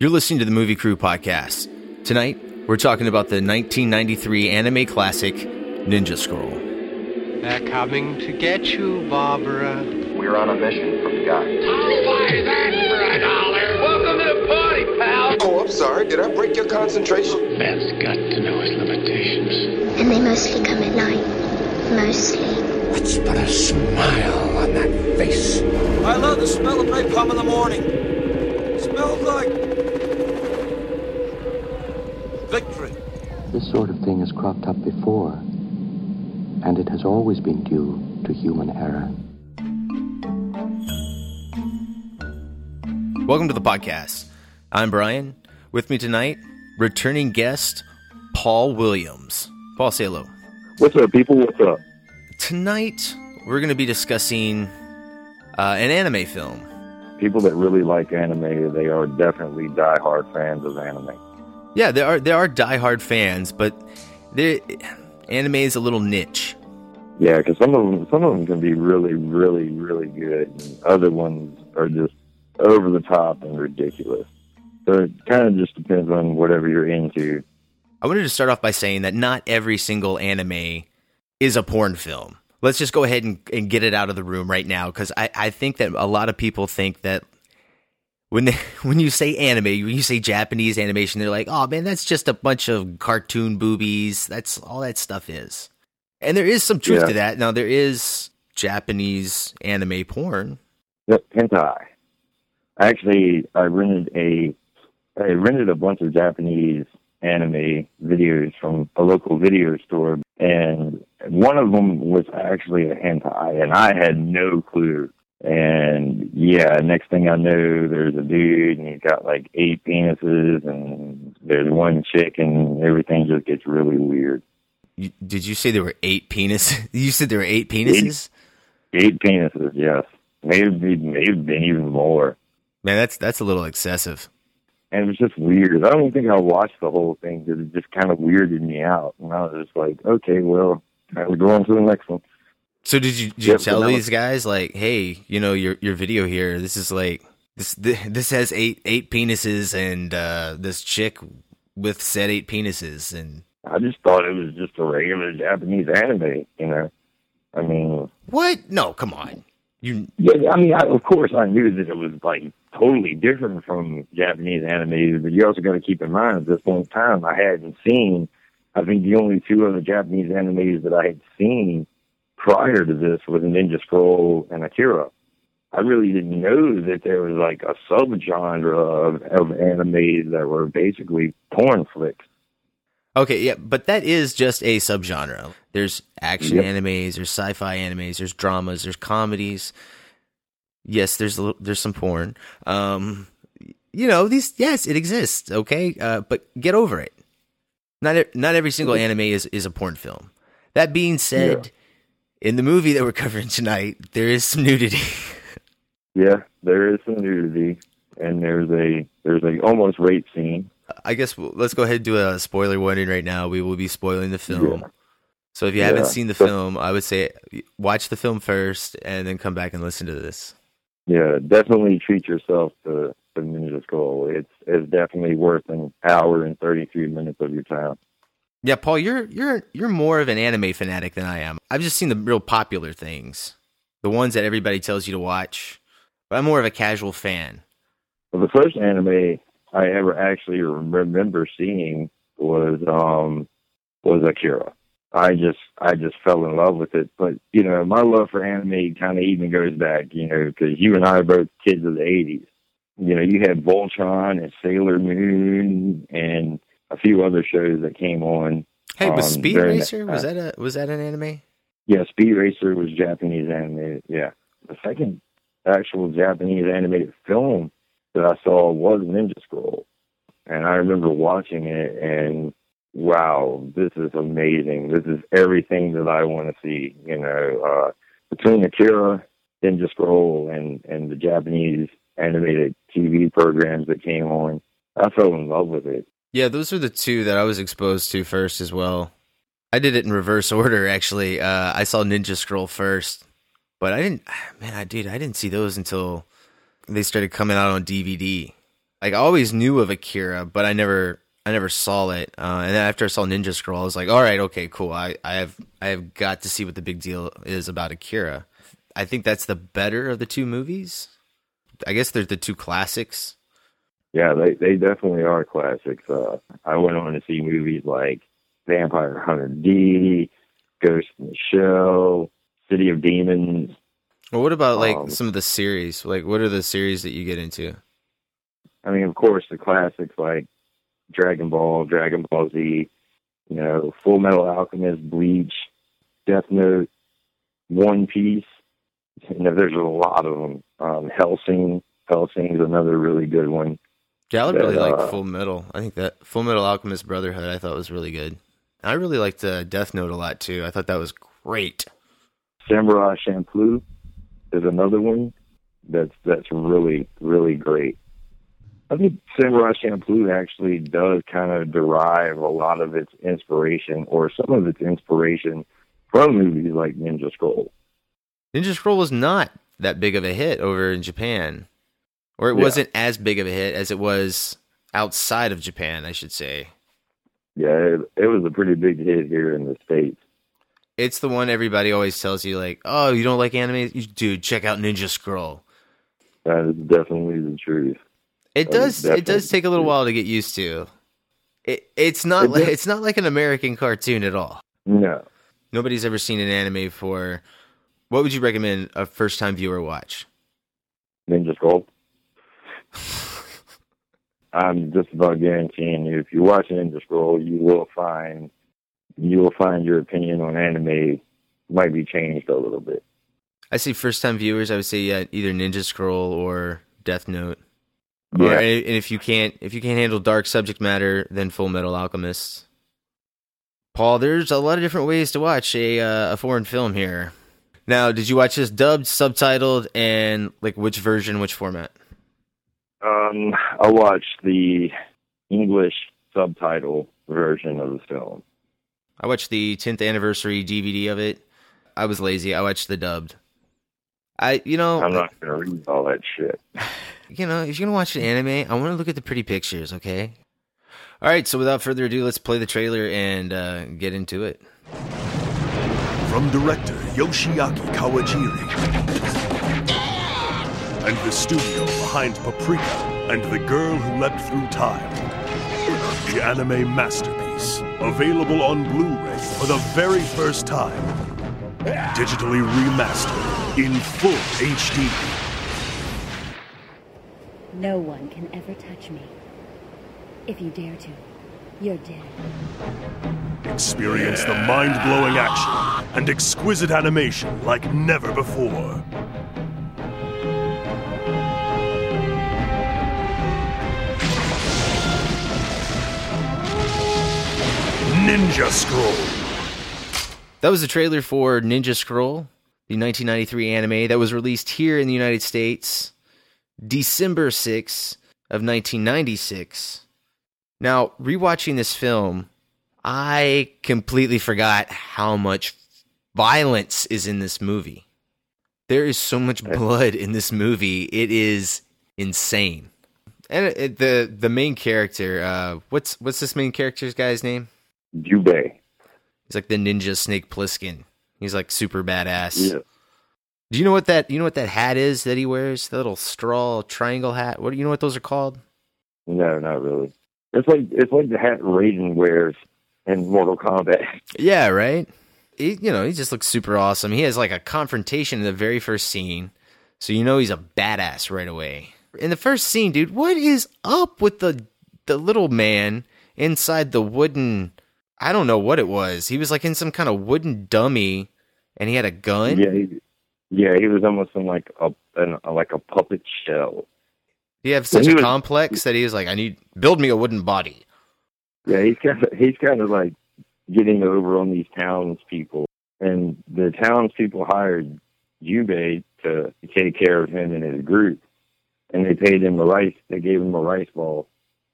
You're listening to the Movie Crew podcast. Tonight, we're talking about the 1993 anime classic Ninja Scroll. They're coming to get you, Barbara. We're on a mission from God. I'll buy that for a dollar. Welcome to the party, pal. Oh, I'm sorry. Did I break your concentration? Man's got to know his limitations. And they mostly come at night. Mostly. Let's put a smile on that face. I love the smell of napalm in the morning. It smells like victory. This sort of thing has cropped up before, and it has always been due to human error. Welcome to the podcast. I'm Brian. With me tonight, returning guest Paul Williams. Paul, say hello. What's up, people? What's up? Tonight, we're going to be discussing uh, an anime film. People that really like anime, they are definitely diehard fans of anime. Yeah, there are there are diehard fans, but the anime is a little niche. Yeah, because some of them, some of them can be really, really, really good, and other ones are just over the top and ridiculous. So it kind of just depends on whatever you're into. I wanted to start off by saying that not every single anime is a porn film. Let's just go ahead and, and get it out of the room right now because I, I think that a lot of people think that when they, when you say anime, when you say Japanese animation, they're like, oh man, that's just a bunch of cartoon boobies. That's all that stuff is. And there is some truth Yeah. to that. Now there is Japanese anime porn. Yep, hentai. Actually, I rented a, I rented a bunch of Japanese anime videos from a local video store, and one of them was actually a hentai, and I had no clue. And yeah, next thing I know, there's a dude, and he's got like eight penises, and there's one chick, and everything just gets really weird. You, did you say there were eight penises? You said there were eight penises? Eight penises, yes, maybe maybe been even more. Man, that's that's a little excessive. and it was just weird. I don't think I watched the whole thing because it just kind of weirded me out. And I was just like, okay, well, we're going to the next one. So did you did you Yep, tell these guys like, hey, you know, your your video here, this is like this th- this has eight eight penises and uh this chick with said eight penises and I just thought it was just a regular Japanese anime, you know. I mean, what? No, come on. You yeah, I mean, I, of course, I knew that it was like totally different from Japanese anime, but you also got to keep in mind at this point in time, I hadn't seen. I think the only two other Japanese animes that I had seen prior to this was Ninja Scroll and Akira. I really didn't know that there was like a subgenre of, of animes that were basically porn flicks. Okay, yeah, but that is just a subgenre. There's action Yep. animes, there's sci-fi animes, there's dramas, there's comedies. Yes, there's a, little- there's some porn. Um, you know these. Yes, it exists. Okay, uh, but get over it. Not not every single anime is is a porn film. That being said, in the movie that we're covering tonight, there is some nudity. Yeah, there is some nudity, and there's a there's a almost rape scene. I guess we'll, let's go ahead and do a spoiler warning right now. We will be spoiling the film. Yeah. So if you haven't seen the film, I would say watch the film first and then come back and listen to this. Yeah, definitely treat yourself to, the Ninja Scroll. It's it's definitely worth an hour and thirty three minutes of your time. Yeah, Paul, you're you're you're more of an anime fanatic than I am. I've just seen the real popular things, the ones that everybody tells you to watch. But I'm more of a casual fan. Well, the first anime I ever actually remember seeing was um was Akira. I just I just fell in love with it. But you know, my love for anime kind of even goes back, you know, because you and I are both kids of the '80s. You know, you had Voltron and Sailor Moon and a few other shows that came on. Hey, was um, Speed Racer was that a was that an anime? Yeah, Speed Racer was Japanese animated. Yeah, the second actual Japanese animated film that I saw was Ninja Scroll, and I remember watching it and wow, this is amazing. This is everything that I want to see. You know, uh, between Akira, Ninja Scroll, and and the Japanese animated TV programs that came on, I fell in love with it. Yeah, those are the two that I was exposed to first as well. I did it in reverse order actually. Uh, I saw Ninja Scroll first, but I didn't. Man, I dude, I didn't see those until they started coming out on DVD. Like I always knew of Akira, but I never I never saw it. Uh, and then after I saw Ninja Scroll, I was like, all right, okay, cool. I, I have I have got to see what the big deal is about Akira. I think that's the better of the two movies. I guess they're the two classics. Yeah, they they definitely are classics. Uh, I went on to see movies like Vampire Hunter D, Ghost in the Shell, City of Demons. Well, what about like Um, some of the series? Like, what are the series that you get into? I mean, of course, the classics like Dragon Ball, Dragon Ball Z, you know, Full Metal Alchemist, Bleach, Death Note, One Piece. You know, there's a lot of them. Um, Hellsing, Hellsing's another really good one. Yeah, I really like uh, Full Metal. I think that Full Metal Alchemist Brotherhood I thought was really good. I really liked uh, Death Note a lot too. I thought that was great. Samurai Champloo is another one that's that's really really great. I think Samurai Champloo actually does kind of derive a lot of its inspiration or some of its inspiration from movies like Ninja Scroll. Ninja Scroll was not that big of a hit over in Japan, or it Yeah. wasn't as big of a hit as it was outside of Japan. I should say. Yeah, it, it was a pretty big hit here in the states. It's the one everybody always tells you, like, "Oh, you don't like anime, You- dude? Check out Ninja Scroll." That is definitely the truth. It That does. It does take a little while to get used to. It, it's not. It Like, it's not like an American cartoon at all. No, Nobody's ever seen an anime for. What would you recommend a first time viewer watch? Ninja Scroll. I'm just about guaranteeing you, if you watch Ninja Scroll, you will find you will find your opinion on anime might be changed a little bit. I see first time viewers. I would say yeah, either Ninja Scroll or Death Note. Or, Yeah, and if you can't if you can't handle dark subject matter, then Full Metal Alchemist. Paul, there's a lot of different ways to watch a uh, a foreign film here. Now, did you watch this dubbed, subtitled, and like which version, which format? Um, I watched the English subtitle version of the film. I watched the 10th anniversary DVD of it. I was lazy. I watched the dubbed. I, you know, I'm not gonna read all that shit. you know, if you're gonna watch an anime, I want to look at the pretty pictures. Okay. All right. So without further ado, let's play the trailer and uh, get into it. From director Yoshiaki Kawajiri and the studio behind Paprika and The Girl Who Leapt Through Time. The anime masterpiece, available on Blu-ray for the very first time. Digitally remastered in full HD. No one can ever touch me. If you dare to, you're dead. Experience the mind-blowing action and exquisite animation like never before. Ninja Scroll. That was the trailer for Ninja Scroll, the 1993 anime that was released here in the United States December 6 of 1996. Now, rewatching this film, I completely forgot how much violence is in this movie. There is so much blood in this movie. It is insane. And it, it- the the main character, uh, what's what's this main character's guy's name? Jubei. He's like the ninja Snake Plissken. He's like super badass. Yeah. Do you know what that you know what that hat is that he wears? The little straw triangle hat. What do you know what those are called? No, not really. It's like it's like the hat Raiden wears in Mortal Kombat. Yeah, right. He, you know, he just looks super awesome. He has like a confrontation in the very first scene, so you know he's a badass right away. In the first scene, dude, what is up with the the little man inside the wooden? I don't know what it was. He was like in some kind of wooden dummy, and he had a gun. Yeah, he, yeah, he was almost in like a an, like a puppet shell. He have such he a was- complex that he was like, I need build me a wooden body. Yeah, he's kind of he's kind of like getting over on these townspeople, and the townspeople hired Jubei to take care of him and his group, and they paid him a rice. They gave him a rice ball.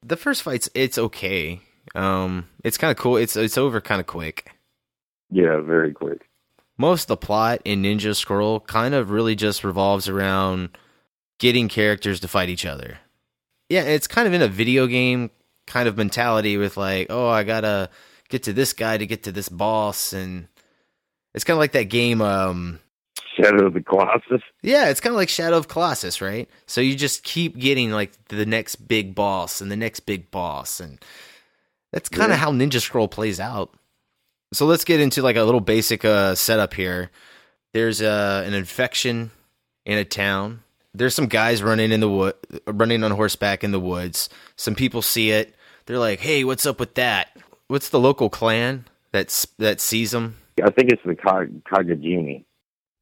The first fight's it's okay. Um, it's kind of cool. It's it's over kind of quick. Yeah, very quick. Most of the plot in Ninja Scroll kind of really just revolves around getting characters to fight each other. Yeah, it's kind of in a video game kind of mentality with like, oh, I gotta get to this guy to get to this boss, and it's kind of like that game. um Shadow of the Colossus. Yeah, it's kind of like Shadow of Colossus, right? So you just keep getting like the next big boss and the next big boss, and that's kind of Yeah. how Ninja Scroll plays out. So let's get into like a little basic uh, setup here. There's uh, an infection in a town. There's some guys running in the wood, running on horseback in the woods. Some people see it. They're like, "Hey, what's up with that? What's the local clan that's that sees them?" I think it's the Kag-.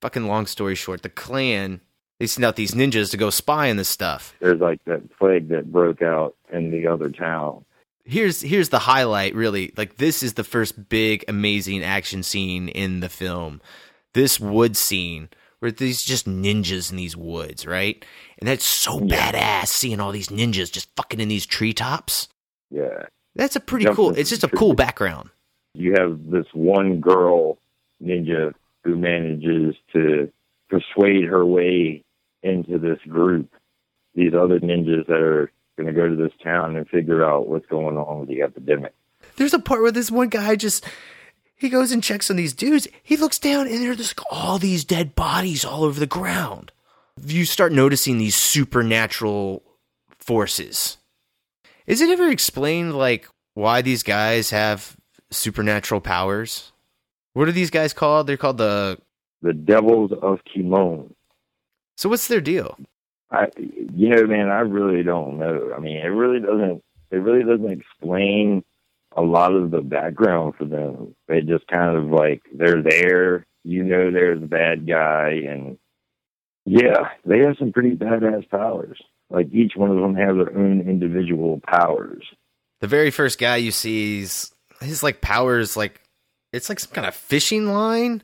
Fucking long story short, the clan they send out these ninjas to go spy on this stuff. There's like that plague that broke out in the other town. Here's here's the highlight, really. Like this is the first big, amazing action scene in the film. This wood scene where these just ninjas in these woods, right? And that's so badass seeing all these ninjas just fucking in these treetops. Yeah. That's a pretty Jumping cool. It's just a the cool background. You have this one girl ninja who manages to persuade her way into this group. These other ninjas that are going to go to this town and figure out what's going on with the epidemic. There's a part where this one guy just he goes and checks on these dudes. He looks down and there's just all these dead bodies all over the ground. You start noticing these supernatural forces. Is it ever explained like why these guys have supernatural powers? What are these guys called? They're called the The Devils of Kimon. So what's their deal? I, you know, man, I really don't know. I mean, it really doesn't. It really doesn't explain a lot of the background for them. They just kind of like they're there. You know, they're the bad guy, and yeah, they have some pretty badass powers. Like each one of them have their own individual powers. The very first guy you see is his like powers like it's like some kind of fishing line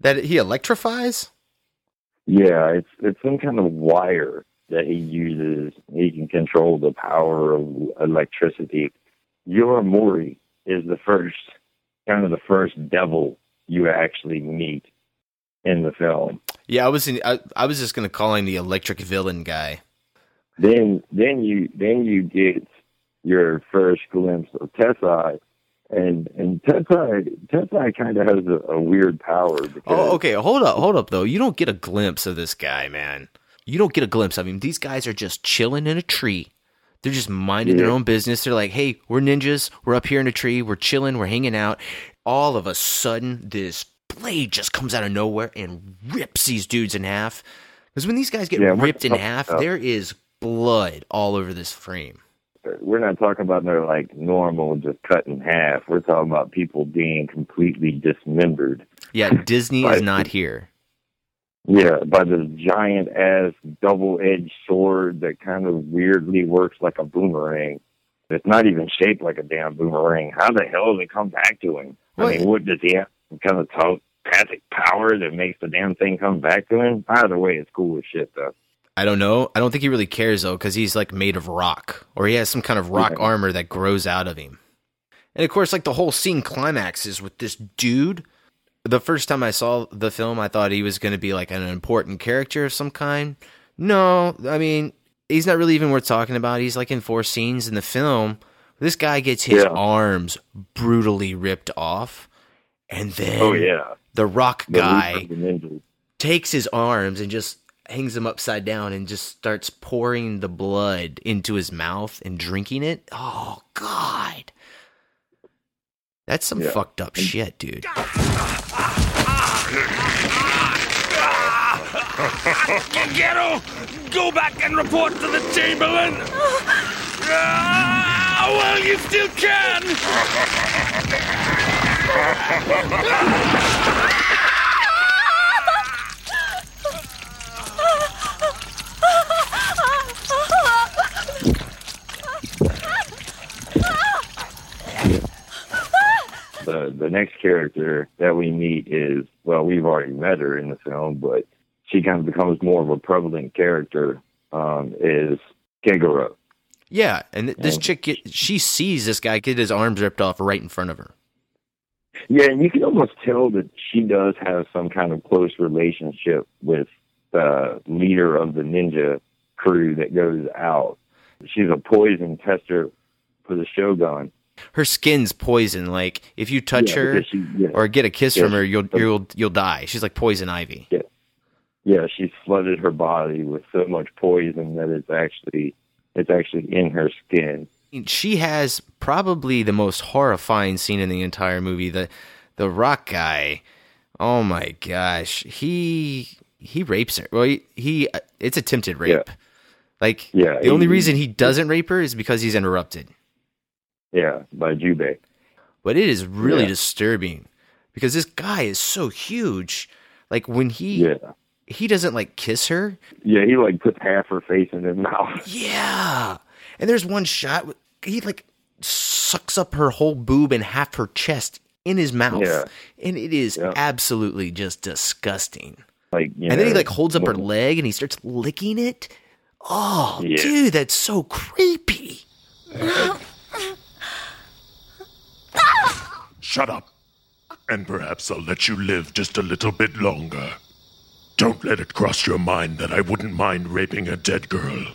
that he electrifies. Yeah, it's it's some kind of wire that he uses. He can control the power of electricity. Yurimaru is the first, kind of the first devil you actually meet in the film. Yeah, I was in, I, I was just gonna call him the electric villain guy. Then then you then you get your first glimpse of Tessai, and and Tessai Tessai kind of has a, a weird power. Oh, because, Oh, okay. Hold up, hold up though. You don't get a glimpse of this guy, man. You don't get a glimpse of him. These guys are just chilling in a tree. They're just minding their own business. They're like, "Hey, we're ninjas. We're up here in a tree. We're chilling. We're hanging out." All of a sudden, this blade just comes out of nowhere and rips these dudes in half. Because when these guys get Yeah, ripped in half, about- there is blood all over this frame. we're not talking about no like normal just cut in half. We're talking about people being completely dismembered. Yeah, Disney is not here. Yeah, by this giant ass double edged sword that kind of weirdly works like a boomerang. It's not even shaped like a damn boomerang. How the hell does it come back to him? I mean, what does he have? Some kind of telepathic power that makes the damn thing come back to him? Either way, it's cool as shit, though. I don't know. I don't think he really cares though, because he's like made of rock, or he has some kind of rock Yeah. armor that grows out of him. And of course, like the whole scene climaxes with this dude. The first time I saw the film, I thought he was going to be like an important character of some kind. No, I mean he's not really even worth talking about. He's like in four scenes in the film. This guy gets his Yeah. arms brutally ripped off, and then Oh, yeah. the rock guy the takes his arms and just hangs them upside down and just starts pouring the blood into his mouth and drinking it. Oh God. That's some Yeah. fucked up shit, dude. Ghetto, go back and report to the Chamberlain. Ah, well, you still can. The next character that we meet is well, we've already met her in the film, but she kind of becomes more of a prevalent character. Um, is Kagero. Yeah, and th- this chick, get, she sees this guy get his arms ripped off right in front of her. Yeah, and you can almost tell that she does have some kind of close relationship with the leader of the ninja crew that goes out. She's a poison tester for the Shogun. Her skin's poison. Like if you touch Yeah, her she- yeah. or get a kiss Yeah, from her, you'll you'll you'll die. She's like poison ivy. Yeah. Yeah, she's flooded her body with so much poison that it's actually it's actually in her skin. She has probably the most horrifying scene in the entire movie. The the rock guy. Oh my gosh, he he rapes her. Well, he, he it's attempted rape. Like Yeah, the only reason he doesn't rape her is because he's interrupted. Yeah, by Jubei. But it is really Yeah. disturbing because this guy is so huge. Like when he Yeah. he doesn't like kiss her. Yeah, he like puts half her face in his mouth. Yeah. And there's one shot he like sucks up her whole boob and half her chest in his mouth. Yeah. And it is absolutely just disgusting. Like you and then he like holds up her leg and he starts licking it. Oh, Yeah. dude, that's so creepy. Shut up. And perhaps I'll let you live just a little bit longer. Don't let it cross your mind that I wouldn't mind raping a dead girl.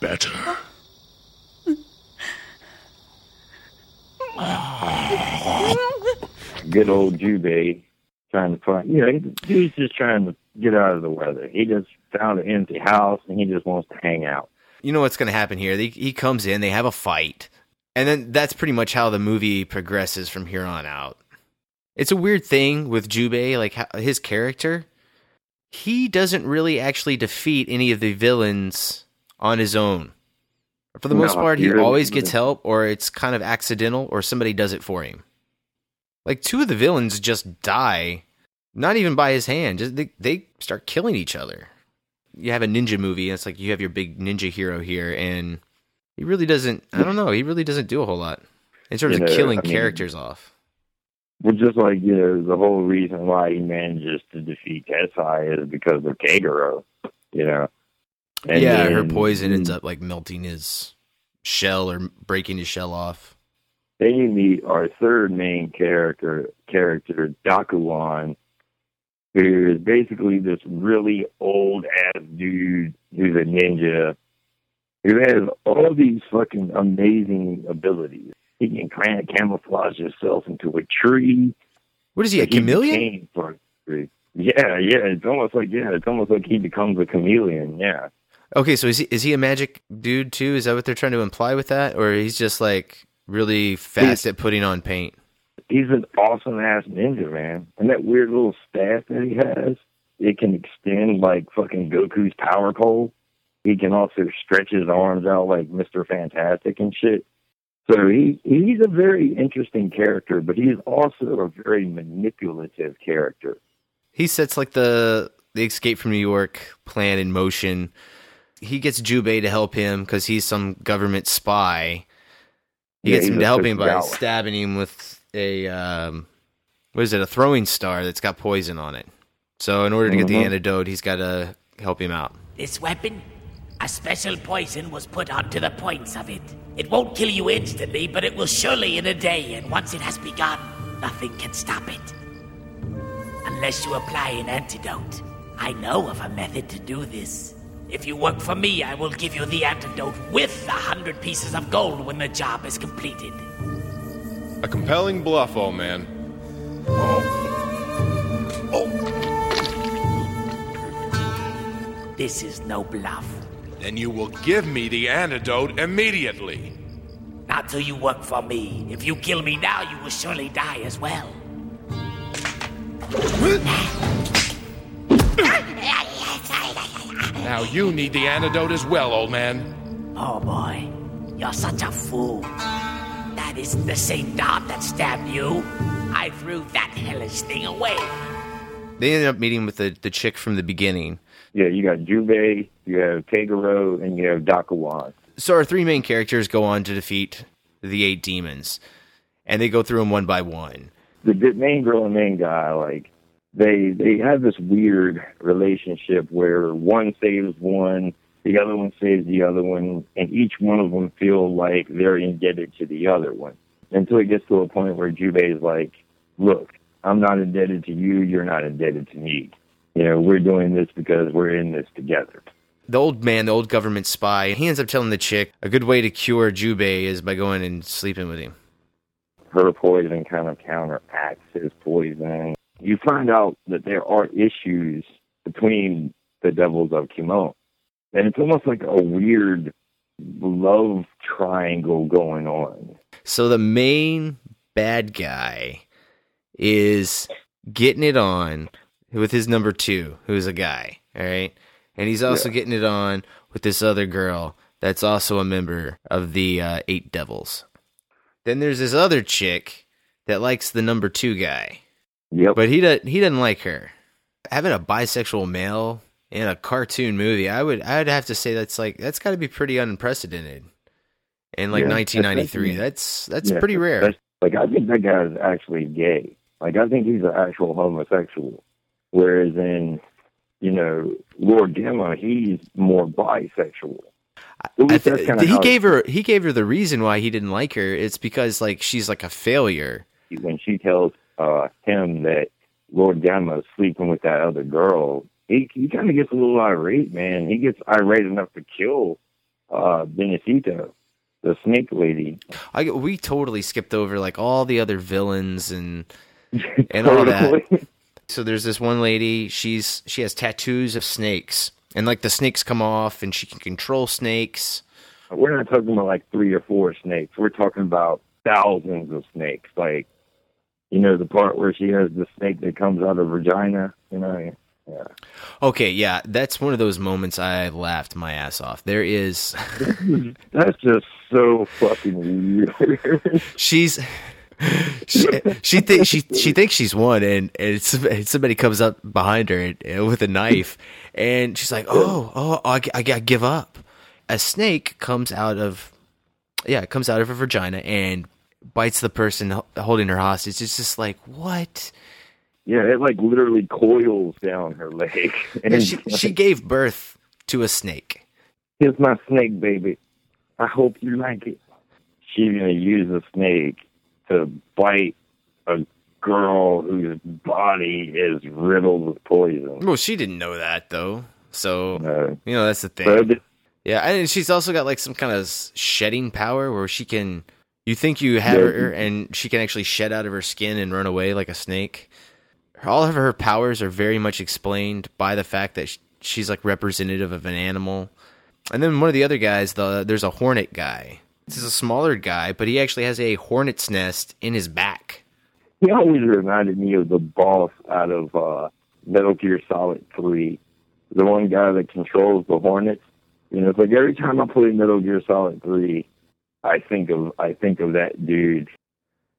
Better. good old Jubei trying to find you know, he- he's just trying to get out of the weather. He just found an empty house and he just wants to hang out. You know what's going to happen here? They, he comes in, they have a fight, and then that's pretty much how the movie progresses from here on out. It's a weird thing with Jubei, like how, his character. He doesn't really actually defeat any of the villains on his own. For the most part, he he always gets help, or it's kind of accidental, or somebody does it for him. Like two of the villains just die, not even by his hand. Just they, they start killing each other you have a ninja movie and it's like you have your big ninja hero here and he really doesn't i don't know he really doesn't do a whole lot in terms You of know, killing I mean- characters off Well, just like you know, the whole reason why he manages to defeat Tessai is because of Kagero. You know. And yeah her poison ends up like melting his shell or breaking his shell off Then you meet our third main character, character Dakuan, who is basically this really old ass dude who's a ninja, who has all these fucking amazing abilities. He can cam- camouflage himself into a tree. what is he a chameleon became part tree. Yeah, yeah. It's almost like yeah, it's almost like he becomes a chameleon. Yeah. okay so is he is he a magic dude too is that what they're trying to imply with that or he's just like really fast at putting on paint he's an awesome ass ninja, man. And that weird little staff that he has, it can extend like fucking Goku's power pole. He can also stretch his arms out like Mr. Fantastic and shit. So he he's a very interesting character, but he's also a very manipulative character. he sets like the the escape from New York plan in motion. He gets Jubei to help him because he's some government spy. He Yeah, gets him to help him by stabbing him with a um, what is it? A throwing star that's got poison on it. So in order to get the Mhm. antidote, he's got to help him out. This weapon? A special poison was put onto the points of it. It won't kill you instantly, but it will surely in a day, and once it has begun, nothing can stop it. Unless you apply an antidote. I know of a method to do this. If you work for me, I will give you the antidote with a hundred pieces of gold when the job is completed. A compelling bluff, old man. Oh. Oh. This is no bluff. Then you will give me the antidote immediately. Not till you work for me. If you kill me now, you will surely die as well. Now you need the antidote as well, old man. Oh boy, you're such a fool. That isn't the same dart that stabbed you. I threw that hellish thing away. They ended up meeting with the, the chick from the beginning. Yeah, you got Jubei, you have Kagero, and you have Dakuan. So our three main characters go on to defeat the eight demons, and they go through them one by one. the, the main girl and main guy, like they they have this weird relationship where one saves one, the other one saves the other one, and each one of them feel like they're indebted to the other one. Until it gets to a point where Jubei is like, "Look, I'm not indebted to you. You're not indebted to me." you know, we're doing this because we're in this together. The old man, the old government spy, he ends up telling the chick a good way to cure Jubei is by going and sleeping with him. Her poison kind of counteracts his poison. You find out that there are issues between the devils of Kimon. And it's almost like a weird love triangle going on. So the main bad guy is getting it on with his number two, who's a guy, all right? And he's also Yeah. getting it on with this other girl that's also a member of the uh, Eight Devils. Then there's this other chick that likes the number two guy. Yep. But he doesn't he doesn't like her. Having a bisexual male in a cartoon movie, I would I would have to say that's like that's got to be pretty unprecedented. In like Yeah, 1993, that's that's Yeah, pretty rare. that's- Like, I think that guy is actually gay. Like, I think he's an actual homosexual. Whereas in, you know, Lord Gemma, he's more bisexual. Th- he gave her he gave her the reason why he didn't like her. It's because like she's like a failure. when she tells uh, him that Lord Gemma is sleeping with that other girl, he he kind of gets a little irate, man. He gets irate enough to kill uh, Benisato, the snake lady. I we totally skipped over like all the other villains and and all that. So there's this one lady. She's she has tattoos of snakes, and like the snakes come off, and she can control snakes. We're not talking about like three or four snakes. We're talking about thousands of snakes. Like, you know, the part where she has the snake that comes out of her vagina. You know, yeah. Okay, yeah, that's one of those moments I laughed my ass off. There is That's just so fucking weird. she's she she thinks she she thinks she's won, and, and, somebody comes up behind her and, with a knife, and she's like, "Oh, oh, I, I, I give up." A snake comes out of yeah, it comes out of her vagina and bites the person holding her hostage. It's just like what? Yeah, it like literally coils down her leg. And And she she gave birth to a snake. Here's my snake, baby. I hope you like it. She's gonna use a snake to bite a girl whose body is riddled with poison. Well, she didn't know that though, so No. you know that's the thing. But Yeah, and she's also got like some kind of shedding power where she can. You think you have Yeah. her, and she can actually shed out of her skin and run away like a snake. All of her powers are very much explained by the fact that sh- she's like representative of an animal. And then one of the other guys, the there's a hornet guy. This is a smaller guy, but he actually has a hornet's nest in his back. he always reminded me of the boss out of uh, Metal Gear Solid 3. The one guy that controls the Hornets. You know, it's like every time I play Metal Gear Solid 3, I think of I think of that dude.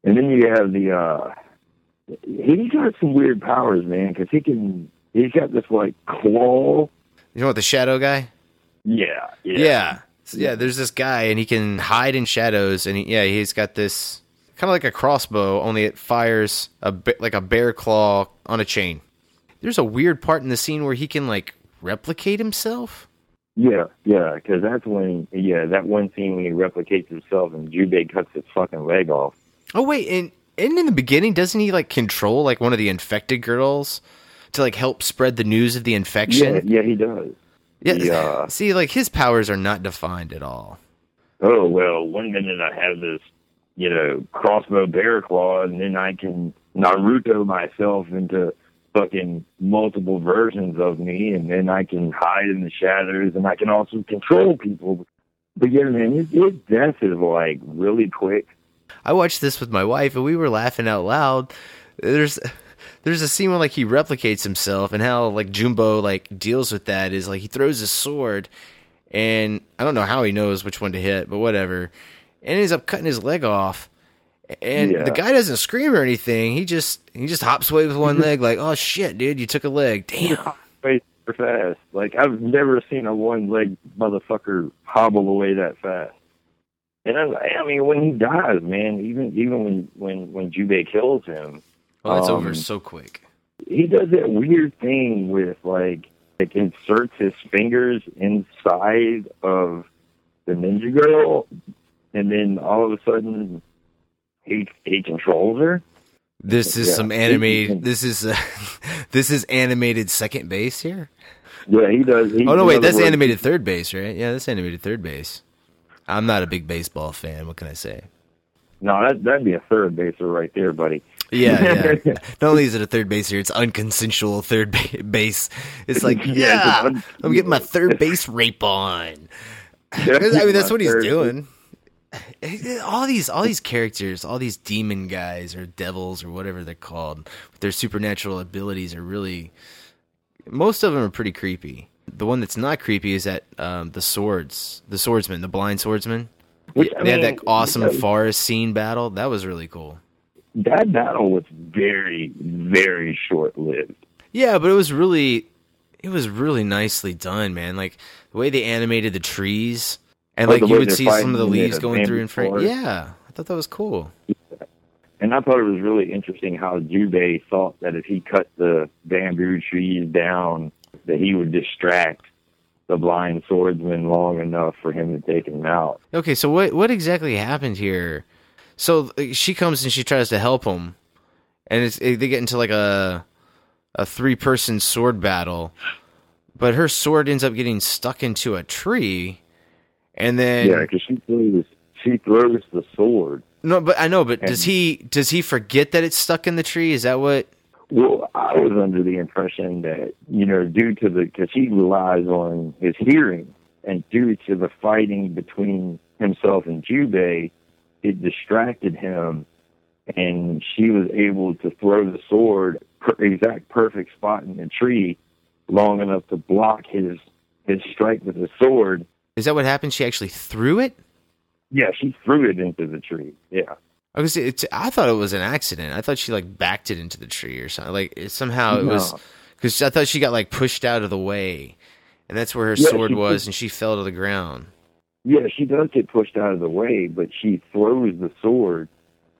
And then you have the uh he's got some weird powers, man, because he can he's got this like claw. You know what the shadow guy? Yeah, yeah. Yeah. Yeah, there's this guy and he can hide in shadows and he, yeah, he's got this kind of like a crossbow only it fires a like a bear claw on a chain. There's a weird part in the scene where he can like replicate himself. Yeah, yeah, because that's when, yeah, that one scene when he replicates himself and Jubei cuts his fucking leg off. Oh wait, and and in the beginning doesn't he like control like one of the infected girls to like help spread the news of the infection? Yeah, yeah, he does. Yeah. He, uh, See, like his powers are not defined at all. oh well, one minute I have this, you know, crossbow bear claw, and then I can Naruto myself into fucking multiple versions of me, and then I can hide in the shadows, and I can also control people. But yeah, man, his, his death is like really quick. I watched this with my wife and we were laughing out loud. There's there's a scene where like he replicates himself and how like Jumbo like deals with that is like he throws his sword and I don't know how he knows which one to hit, but whatever. And ends up cutting his leg off. And Yeah. the guy doesn't scream or anything. He just he just hops away with one leg like, "Oh shit, dude, you took a leg." Damn. Super fast. Like I've never seen a one leg motherfucker hobble away that fast. And I, I mean, when he dies, man, even even when when when Jubei kills him, Well, that's um, over so quick. he does that weird thing with like like inserts his fingers inside of the ninja girl, and then all of a sudden he he controls her. This is Yeah. some animated. This is uh, this is animated second base here. Yeah, he does. He, Oh no, wait, that's words, animated third base, right? Yeah, that's animated third base. I'm not a big baseball fan. What can I say? No, that that'd be a third baser right there, buddy. Yeah, yeah. Not only is it a third base here, it's unconsensual third ba- base. It's like, Yeah, yeah, I'm getting my third base rape on. I mean, that's what he's doing. All these, all these characters, all these demon guys or devils or whatever they're called, with their supernatural abilities are really. Most of them are pretty creepy. The one that's not creepy is that um, the swords, the swordsman, the blind swordsman. Which, I they had that awesome yeah. forest scene battle. That was really cool. That battle was very, very short lived. Yeah, but it was really it was really nicely done, man. Like the way they animated the trees and Like like you would see some of the leaves going through and frame. Yeah, I thought that was cool. And I thought it was really interesting how Jubei thought that if he cut the bamboo trees down, that he would distract the blind swordsman long enough for him to take him out. Okay, so what what exactly happened here? So she comes and she tries to help him, and it's they get into like a a three person sword battle, but her sword ends up getting stuck into a tree, and then yeah, because she throws she throws the sword. no, but I know, but does he does he forget that it's stuck in the tree? Is that what? Well, I was under the impression that you know, due to the because he relies on his hearing, and due to the fighting between himself and Jubei, it distracted him, and she was able to throw the sword per, exact perfect spot in the tree, long enough to block his his strike with the sword. Is that what happened? She actually threw it. Yeah, she threw it into the tree. Yeah. I was, it's, I thought it was an accident. I thought she like backed it into the tree or something. Like it, somehow it was because I thought she got like pushed out of the way, and that's where her Yeah, sword was, did. and she fell to the ground. Yeah, she does get pushed out of the way, but she throws the sword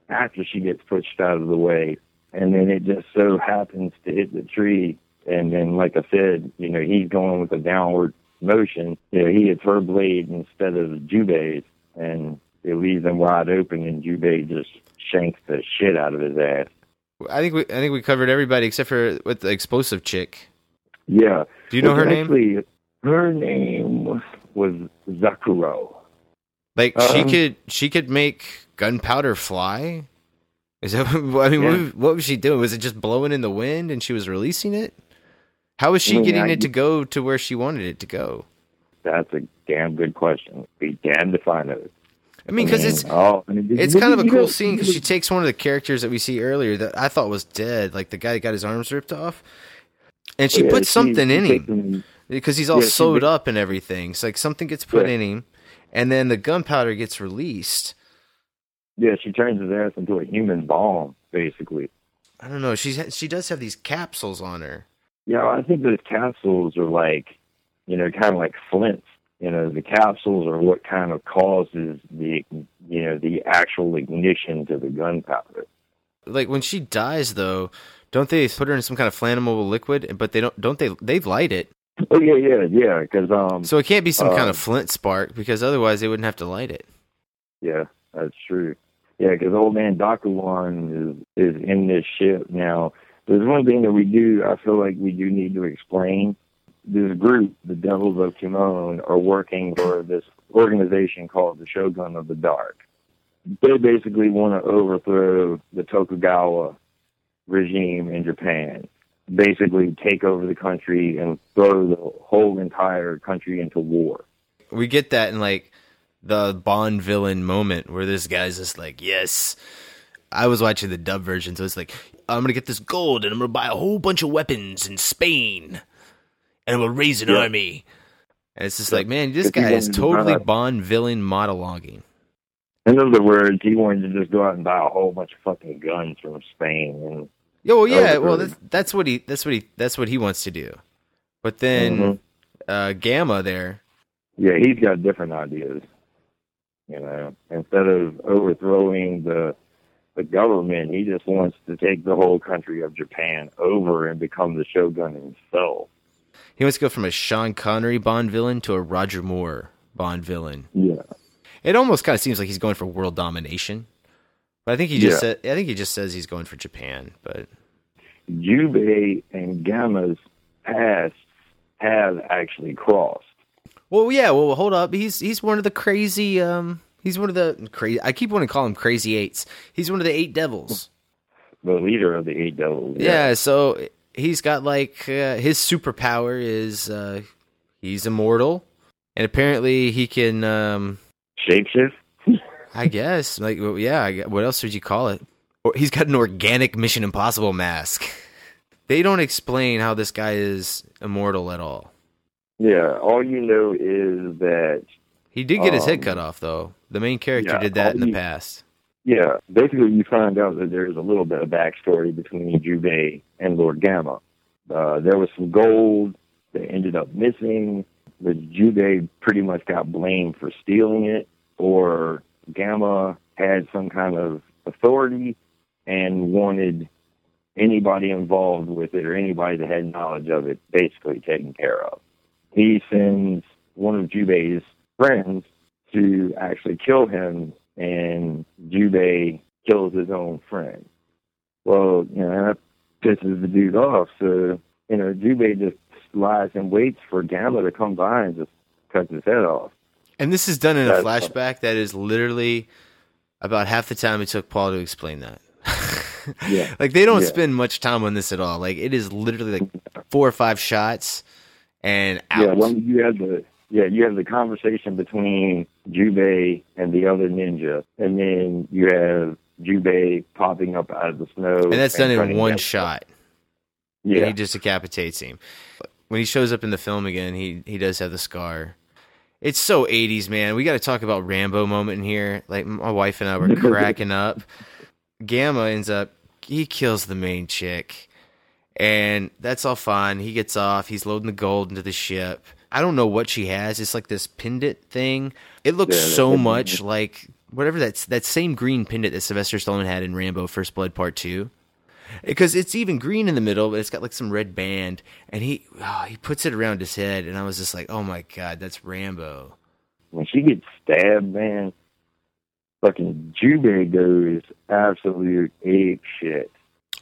after she gets pushed out of the way, and then it just so happens to hit the tree. And then, like I said, you know, he's going with a downward motion. You know, he hits her blade instead of Jubei's, and it leaves him wide open, and Jubei just shanks the shit out of his ass. I think we I think we covered everybody except for with the explosive chick. Yeah. Do you know her name? Her name was Zakuro. Like she Um, could she could make gunpowder fly. Is that? I mean, what, Yeah. was- what was she doing? Was it just blowing in the wind and she was releasing it? How was she I mean, getting I- it to go to where she wanted it to go? That's a damn good question. Be damned if I know. I mean, because it's oh, I mean, it's kind of a cool know- scene because she takes one of the characters that we see earlier that I thought was dead, like the guy that got his arms ripped off, and she Yeah, puts she- something she in him him- because he's all Yeah, sewed up and everything. It's like something gets put Yeah. in him, and then the gunpowder gets released. Yeah, she turns his ass into a human bomb, basically. I don't know. She's she does have these capsules on her. Yeah, I think those capsules are like, you know, kind of like flints. You know, the capsules are what kind of causes the, you know, the actual ignition to the gunpowder. Like when she dies, though, don't they put her in some kind of flammable liquid? But they don't. Don't they? They light it, Oh yeah, yeah, yeah. Because um, so it can't be some kind uh, of flint spark because otherwise they wouldn't have to light it. Yeah, that's true. Yeah, because old man Dakuan is is in this ship now. There's one thing that we do. I feel like we do need to explain. This group, the Devils of Kimon, are working for this organization called the Shogun of the Dark. They basically want to overthrow the Tokugawa regime in Japan. Basically, take over the country and throw the whole entire country into war. We get that in like the Bond villain moment where this guy's just like, "Yes." I was watching the dub version, so it's like, "I'm gonna get this gold and I'm gonna buy a whole bunch of weapons in Spain, and I'm raise an Yeah. army." And it's just like, man, this guy is wanted to totally Bond villain monologuing. In other words, he wanted to just go out and buy a whole bunch of fucking guns from Spain and Yeah, well, yeah, well, that's, that's what he that's what he that's what he wants to do. But then Mhm. uh, Gemma there, yeah, he's got different ideas. You know, instead of overthrowing the the government, he just wants to take the whole country of Japan over and become the shogun himself. He wants to go from a Sean Connery Bond villain to a Roger Moore Bond villain. Yeah. It almost kind of seems like he's going for world domination. But I think he just Yeah. said. I think he just says he's going for Japan. But Jubei and Gemma's paths have actually crossed. well, yeah. Well, hold up. He's he's one of the crazy. Um, he's one of the crazy. I keep wanting to call him Crazy Eights. He's one of the eight devils. The leader of the Eight Devils. Yeah. so he's got like uh, his superpower is uh, he's immortal, and apparently he can. Um, Shapeshift. I guess. Like, well, yeah. What else would you call it? Or he's got an organic Mission Impossible mask. They don't explain how this guy is immortal at all. Yeah. All you know is that He did get his head Um, cut off, though. The main character yeah, did that in the you- past. Yeah, basically you find out that there's a little bit of backstory between Jubei and Lord Gemma. Uh, there was some gold that ended up missing. The Jubei pretty much got blamed for stealing it, or Gemma had some kind of authority and wanted anybody involved with it or anybody that had knowledge of it basically taken care of. He sends one of Jubei's friends to actually kill him, and Jubei kills his own friend. Well, you know, and that pisses the dude off. So, you know, Jubei just lies and waits for Gemma to come by and just cuts his head off. And this is done in a That's- flashback that is literally about half the time it took Paul to explain that. Yeah. Like they don't Yeah. spend much time on this at all. Like it is literally like four or five shots and out. Yeah, well, you have the yeah, you have the conversation between Jubei and the other ninja, and then you have Jubei popping up out of the snow, and that's done in one shot. Yeah, And he just decapitates him. When he shows up in the film again, he he does have the scar. It's so 80s, man. We got to talk about Rambo moment in here. Like my wife and I were cracking up. Gemma ends up he kills the main chick. And that's all fine. He gets off. He's loading the gold into the ship. I don't know what she has. It's like this pendant thing. It looks Yeah, so much like whatever that's that same green pendant that Sylvester Stallone had in Rambo First Blood Part 2 because it's even green in the middle, but it's got like some red band, and he oh, he puts it around his head, and I was just like, oh my god, that's Rambo. when she gets stabbed, man, fucking Jubei goes absolute ape shit.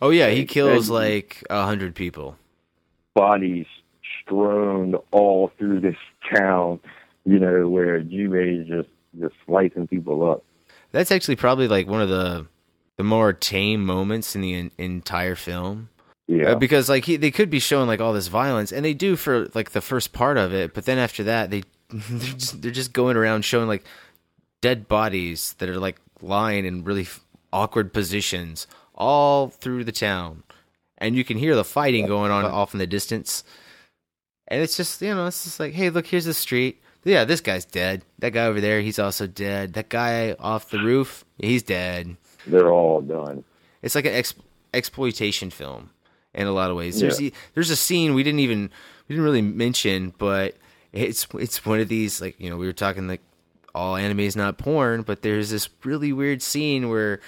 Oh yeah, he kills like a hundred people. Bodies strewn all through this town, you know, where you is just just slicing people up. That's actually probably like one of the the more tame moments in the en- entire film. Yeah. Uh, because like he, they could be showing like all this violence, and they do for like the first part of it, but then after that, they they're just, they're just going around showing like dead bodies that are like lying in really f- awkward positions all through the town, and you can hear the fighting going on off in the distance. And it's just you know it's just like hey look here's the street yeah this guy's dead that guy over there he's also dead that guy off the roof he's dead They're all done. it's like an ex- exploitation film in a lot of ways. There's Yeah. there's a scene we didn't even we didn't really mention, but it's it's one of these like you know we were talking like all anime is not porn, but there's this really weird scene where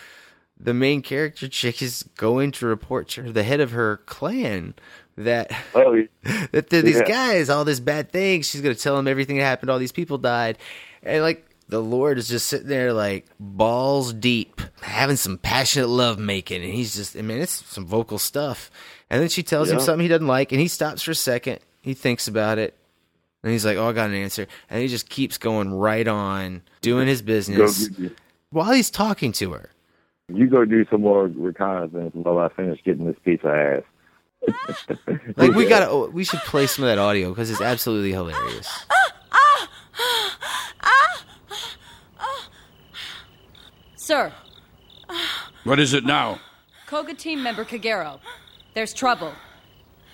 the main character chick is going to report to the head of her clan that Oh, that these Yeah. guys all this bad things. She's gonna tell them everything that happened. All these people died, and like the Lord is just sitting there like balls deep, having some passionate love making, and he's just I mean it's some vocal stuff. And then she tells him something he doesn't like, and he stops for a second. He thinks about it. And he's like, "Oh, I got an answer," and he just keeps going right on, doing his business while he's talking to her. you go do some more reconnaissance while I finish getting this piece of ass. Like we got, to oh, we should play some of that audio because it's absolutely hilarious. Sir, What is it now? Koga team member Kagero. There's trouble.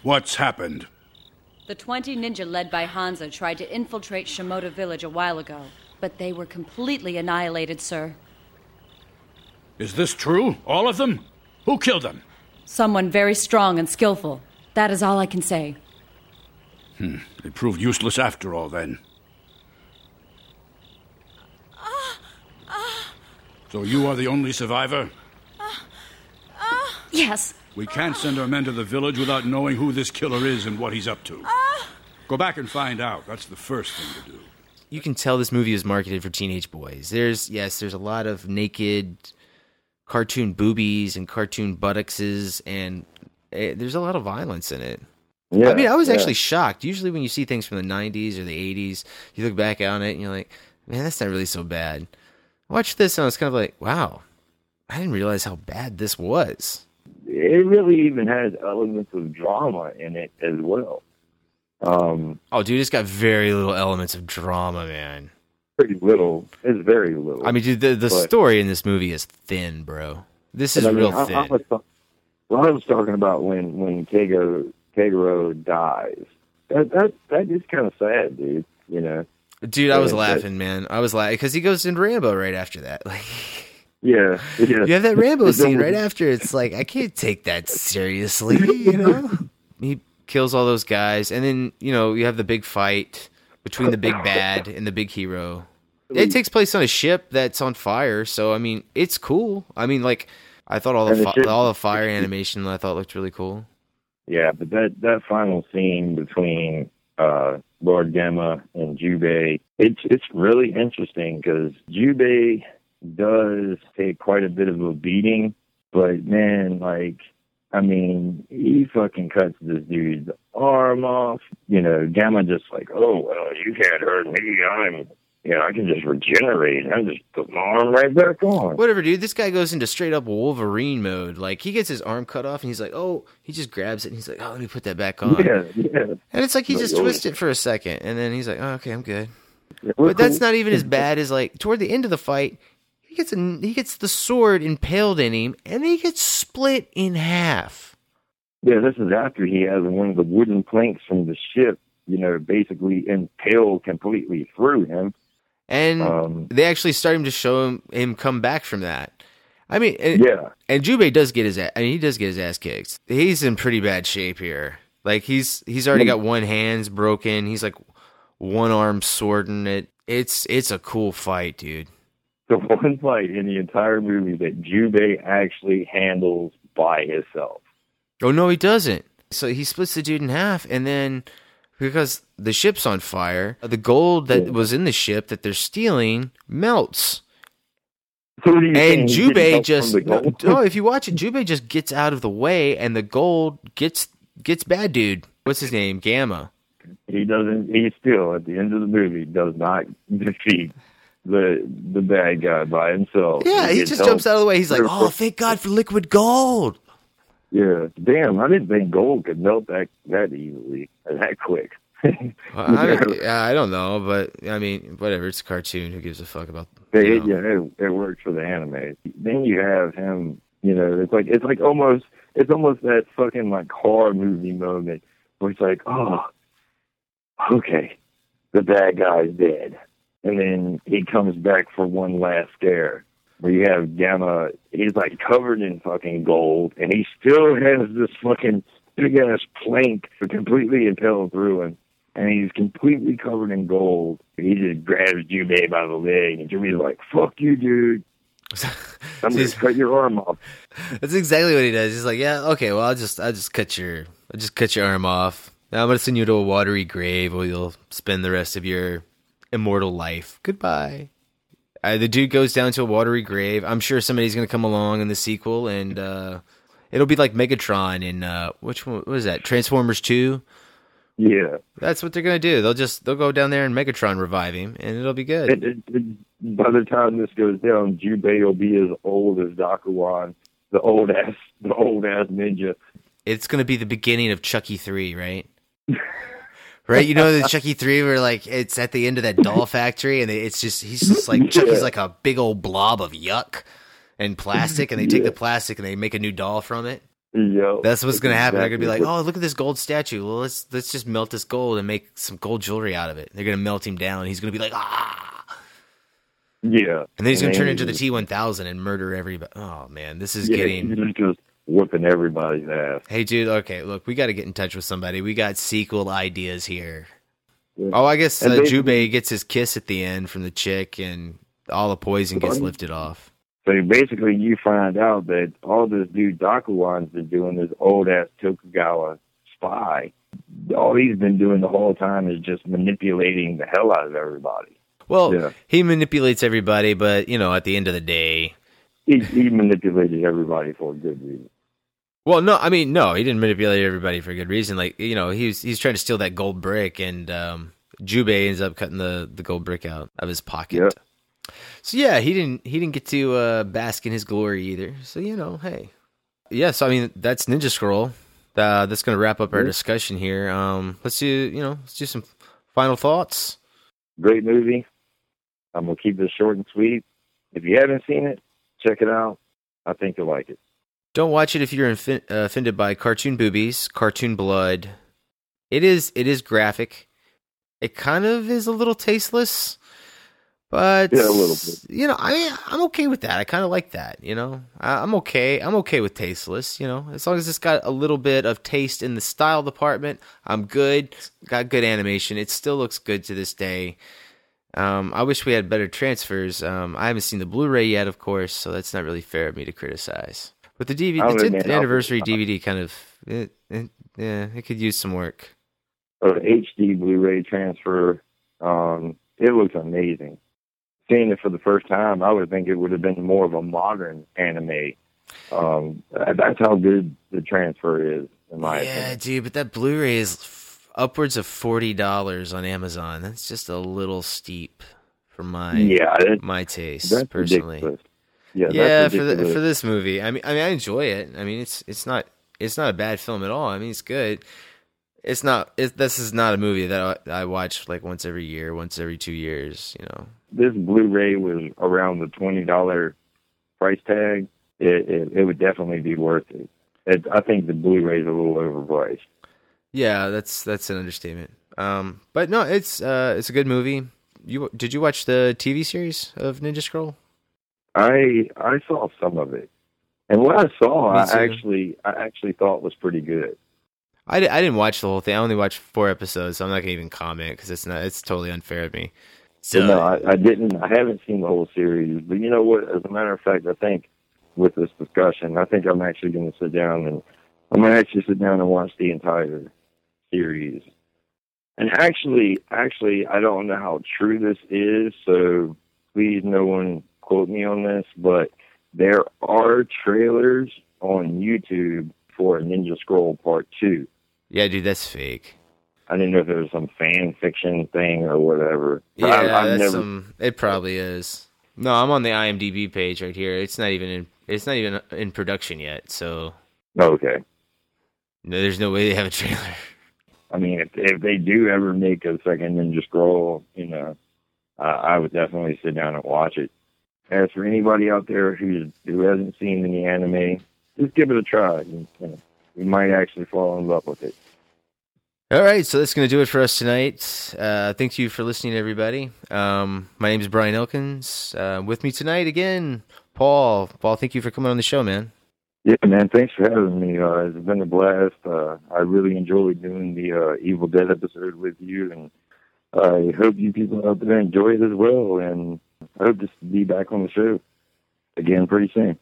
What's happened? The 20 ninja led by Hansa tried to infiltrate Shimoda village a while ago, but they were completely annihilated, sir. Is this true? All of them? Who killed them? Someone very strong and skillful. That is all I can say. Hmm. They proved useless after all, then. So you are the only survivor? Yes. We can't send our men to the village without knowing who this killer is and what he's up to. Go back and find out. That's the first thing to do. you can tell this movie is marketed for teenage boys. There's yes, there's a lot of naked cartoon boobies and cartoon buttocks and it, there's a lot of violence in it. Yeah, I mean, I was yeah. actually shocked. Usually, when you see things from the '90s or the '80s, you look back on it and you're like, "Man, that's not really so bad." I watched this and I was kind of like, "Wow, I didn't realize how bad this was." It really even has elements of drama in it as well. Um, Oh, dude, it's got very little elements of drama, man. Pretty little. It's very little. I mean, dude, the the But- story in this movie is thin, bro. This is I mean, real I- thin. I was, well, I was talking about when when Kego Kagero dies. That that that is kind of sad, dude. You know. Dude, I was Yeah, uh, laughing, man. I was laughing because he goes in Rambo right after that. Like, Yeah. yeah. you have that Rambo scene right after. It's like I can't take that seriously, you know. he kills all those guys, and then you know you have the big fight between the big bad and the big hero. It takes place on a ship that's on fire, so I mean it's cool. I mean, like I thought all the, the fi- ship- all the fire animation I thought looked really cool. Yeah, but that that final scene between uh, Lord Gemma and Jubei, it's it's really interesting because Jubei does take quite a bit of a beating, but man, like, I mean, he fucking cuts this dude's arm off. You know, Gemma just like, oh well, you can't hurt me. I'm, you know, I can just regenerate. I just put my arm right back on. Whatever, dude. This guy goes into straight up Wolverine mode. Like he gets his arm cut off, and he's like, "Oh," he just grabs it, and he's like, "Oh, let me put that back on." Yeah, yeah. And it's like he just oh. twists it for a second, and then he's like, oh, "Okay, I'm good." But that's not even as bad as like toward the end of the fight, he gets a, he gets the sword impaled in him, and he gets split in half. Yeah, this is after he has one of the wooden planks from the ship, you know, basically impaled completely through him. And Um, they actually start him to show him him come back from that. I mean, and, Yeah. and Jubei does get his. I mean, he does get his ass kicked. He's in pretty bad shape here. Like he's he's already got one hand's broken. He's like one arm swording it. It's it's a cool fight, dude. The one fight in the entire movie that Jubei actually handles by himself. Oh no, he doesn't. So he splits the dude in half, and then because the ship's on fire, the gold that was in the ship that they're stealing melts. So what are you saying, And Jubei just from the no, gold? no, if you watch it, Jubei just gets out of the way, and the gold gets gets bad dude. What's his name? Gemma. He doesn't. He still, at the end of the movie, does not defeat the the bad guy by himself. Yeah, he gets just help. jumps out of the way. He's like, "Oh, thank God for liquid gold." Yeah, damn! I didn't think gold could melt that that easily, or that quick. Well, I, don't- I don't know, but I mean, whatever. It's a cartoon. Who gives a fuck about? But you it, yeah, it, it works for the anime. Then you have him. You know, it's like it's like almost it's almost that fucking like horror movie moment where it's like, oh, okay, the bad guy's dead, and then he comes back for one last scare. Where you have Gemma, he's like covered in fucking gold, and he still has this fucking big ass plank completely impaled through him and he's completely covered in gold. And he just grabs Jubei by the leg, and Jubei's like, "Fuck you, dude! I'm gonna cut your arm off." That's exactly what he does. He's like, "Yeah, okay, well, I'll just, I'll just cut your, I'll just cut your arm off. Now I'm gonna send you to a watery grave where you'll spend the rest of your immortal life. Goodbye." Uh, the dude goes down to a watery grave. I'm sure somebody's gonna come along in the sequel, and uh, it'll be like Megatron in uh, which one was that? Transformers Two. Yeah, That's what they're gonna do. They'll just they'll go down there and Megatron revive him, and it'll be good. it, it, it, by the time this goes down, Jubei will be as old as Dakuan, the old ass, the old ass ninja. it's gonna be the beginning of Chucky three, right? right? You know the Chucky three where like it's at the end of that doll factory and it's just he's just like Chucky's like a big old blob of yuck and plastic and they take the plastic and they make a new doll from it. Yo, That's what's gonna happen. They're gonna be like, Oh, look at this gold statue. Well let's let's just melt this gold and make some gold jewelry out of it. They're gonna melt him down and he's gonna be like, ah yeah, and then he's gonna turn into the T one thousand and murder everybody. Oh man, this is yeah, getting just whooping everybody's ass. Hey, dude. Okay, look, we got to get in touch with somebody. We got sequel ideas here. Oh, I guess uh, they- Jubei gets his kiss at the end from the chick, and all the poison gets lifted off. So basically, you find out that all this dude Dakuan's been doing, this old ass Tokugawa spy, all he's been doing the whole time is just manipulating the hell out of everybody. Well, Yeah. he manipulates everybody, but you know, at the end of the day, he, he manipulated everybody for a good reason. Well, no, I mean, no, he didn't manipulate everybody for a good reason. Like, you know, he's he's trying to steal that gold brick, and um, Jubei ends up cutting the, the gold brick out of his pocket. Yep. So yeah, he didn't he didn't get to uh, bask in his glory either. So you know, hey, yeah. So I mean, that's Ninja Scroll. Uh, that's going to wrap up our discussion here. Um, let's do you know let's do some final thoughts. Great movie. I'm gonna keep this short and sweet. If you haven't seen it, check it out. I think you'll like it. Don't watch it if you're infi- uh, offended by cartoon boobies, cartoon blood. It is it is graphic. It kind of is a little tasteless, but Yeah, a little bit. You know, I I'm okay with that. I kind of like that. You know, I, I'm okay. I'm okay with tasteless. You know, as long as it's got a little bit of taste in the style department, I'm good. Got good animation. It still looks good to this day. Um, I wish we had better transfers. Um, I haven't seen the Blu-ray yet, of course, so that's not really fair of me to criticize. But the DVD, I the don't know, 10th man. I'll- anniversary DVD, kind of, it, it, yeah, it could use some work. Or HD Blu-ray transfer. Um, it looks amazing. Seeing it for the first time, I would think it would have been more of a modern anime. Um, that's how good the transfer is, in my yeah, opinion. dude, but that Blu-ray is f- upwards of forty dollars on Amazon. That's just a little steep for my Yeah, my taste that's personally. ridiculous. Yeah, yeah, for the, for this movie, I mean, I mean, I enjoy it. I mean, it's it's not it's not a bad film at all. I mean, it's good. It's not. It, this is not a movie that I, I watch like once every year, once every two years. You know. this Blu-ray was around the twenty dollar price tag, it, it it would definitely be worth it. it. I think the Blu-ray is a little overpriced. Yeah, that's that's an understatement. Um, but no, it's uh, it's a good movie. You did you watch the TV series of Ninja Scroll? I I saw some of it, and what I saw, I actually I actually thought was pretty good. I, I didn't watch the whole thing. I only watched four episodes, so I'm not gonna even comment because it's not it's totally unfair of me. So no, I, I didn't. I haven't seen the whole series, but you know what? As a matter of fact, I think with this discussion, I think I'm actually going to sit down and I'm going to actually sit down and watch the entire series. And actually, actually, I don't know how true this is, so please, no one quote me on this, but there are trailers on YouTube for Ninja Scroll Part Two. Yeah, dude, that's fake. I didn't know if it was some fan fiction thing or whatever. But Yeah, I, that's never some. It probably is. No, I'm on the IMDb page right here. It's not even in. It's not even in production yet. So Okay. no, there's no way they have a trailer. I mean, if if they do ever make a second Ninja Scroll, you know, I I would definitely sit down and watch it. As for anybody out there who who hasn't seen any anime, just give it a try. You, you, know, you might actually fall in love with it. All right, so that's going to do it for us tonight. Uh, thank you for listening, everybody. Um, my name is Brian Elkins. Uh, with me tonight again, Paul. Paul, thank you for coming on the show, man. Yeah, man. Thanks for having me. Uh, it's been a blast. Uh, I really enjoyed doing the uh, Evil Dead episode with you, and I hope you people out there enjoy it as well. And I hope to be back on the show again pretty soon.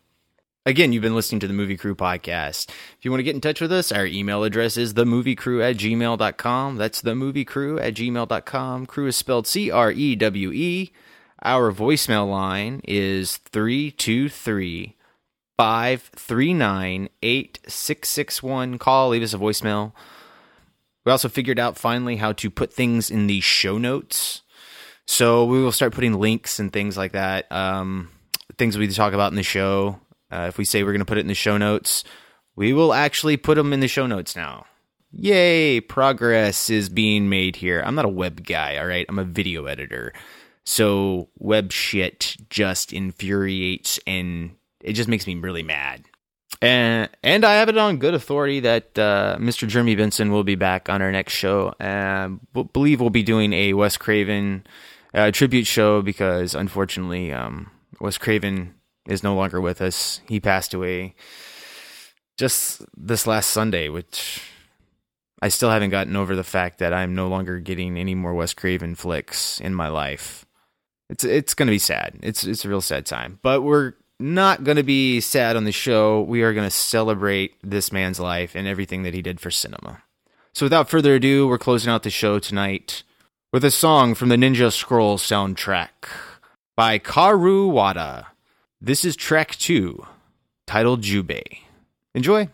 Again, you've been listening to the Movie Crew podcast. If you want to get in touch with us, our email address is themoviecrewe at gmail.com. That's themoviecrewe at gmail.com. Crew is spelled C R E W E. Our voicemail line is 323 539 8661. Call, leave us a voicemail. We also figured out finally how to put things in the show notes. So we will start putting links and things like that. Um, things we talk about in the show. Uh, if we say we're going to put it in the show notes, we will actually put them in the show notes now. Yay! Progress is being made here. I'm not a web guy, all right? I'm a video editor. So web shit just infuriates and it just makes me really mad. And and I have it on good authority that uh, Mr. Jeremy Benson will be back on our next show. And b- believe we'll be doing a Wes Craven uh, tribute show because unfortunately, um, Wes Craven is no longer with us. He passed away just this last Sunday, which I still haven't gotten over the fact that I'm no longer getting any more Wes Craven flicks in my life. It's it's gonna be sad. It's it's a real sad time. But we're not gonna be sad on the show. We are gonna celebrate this man's life and everything that he did for cinema. So without further ado, we're closing out the show tonight with a song from the Ninja Scroll soundtrack by Kaoru Wada. This is track two, titled Jubei. Enjoy.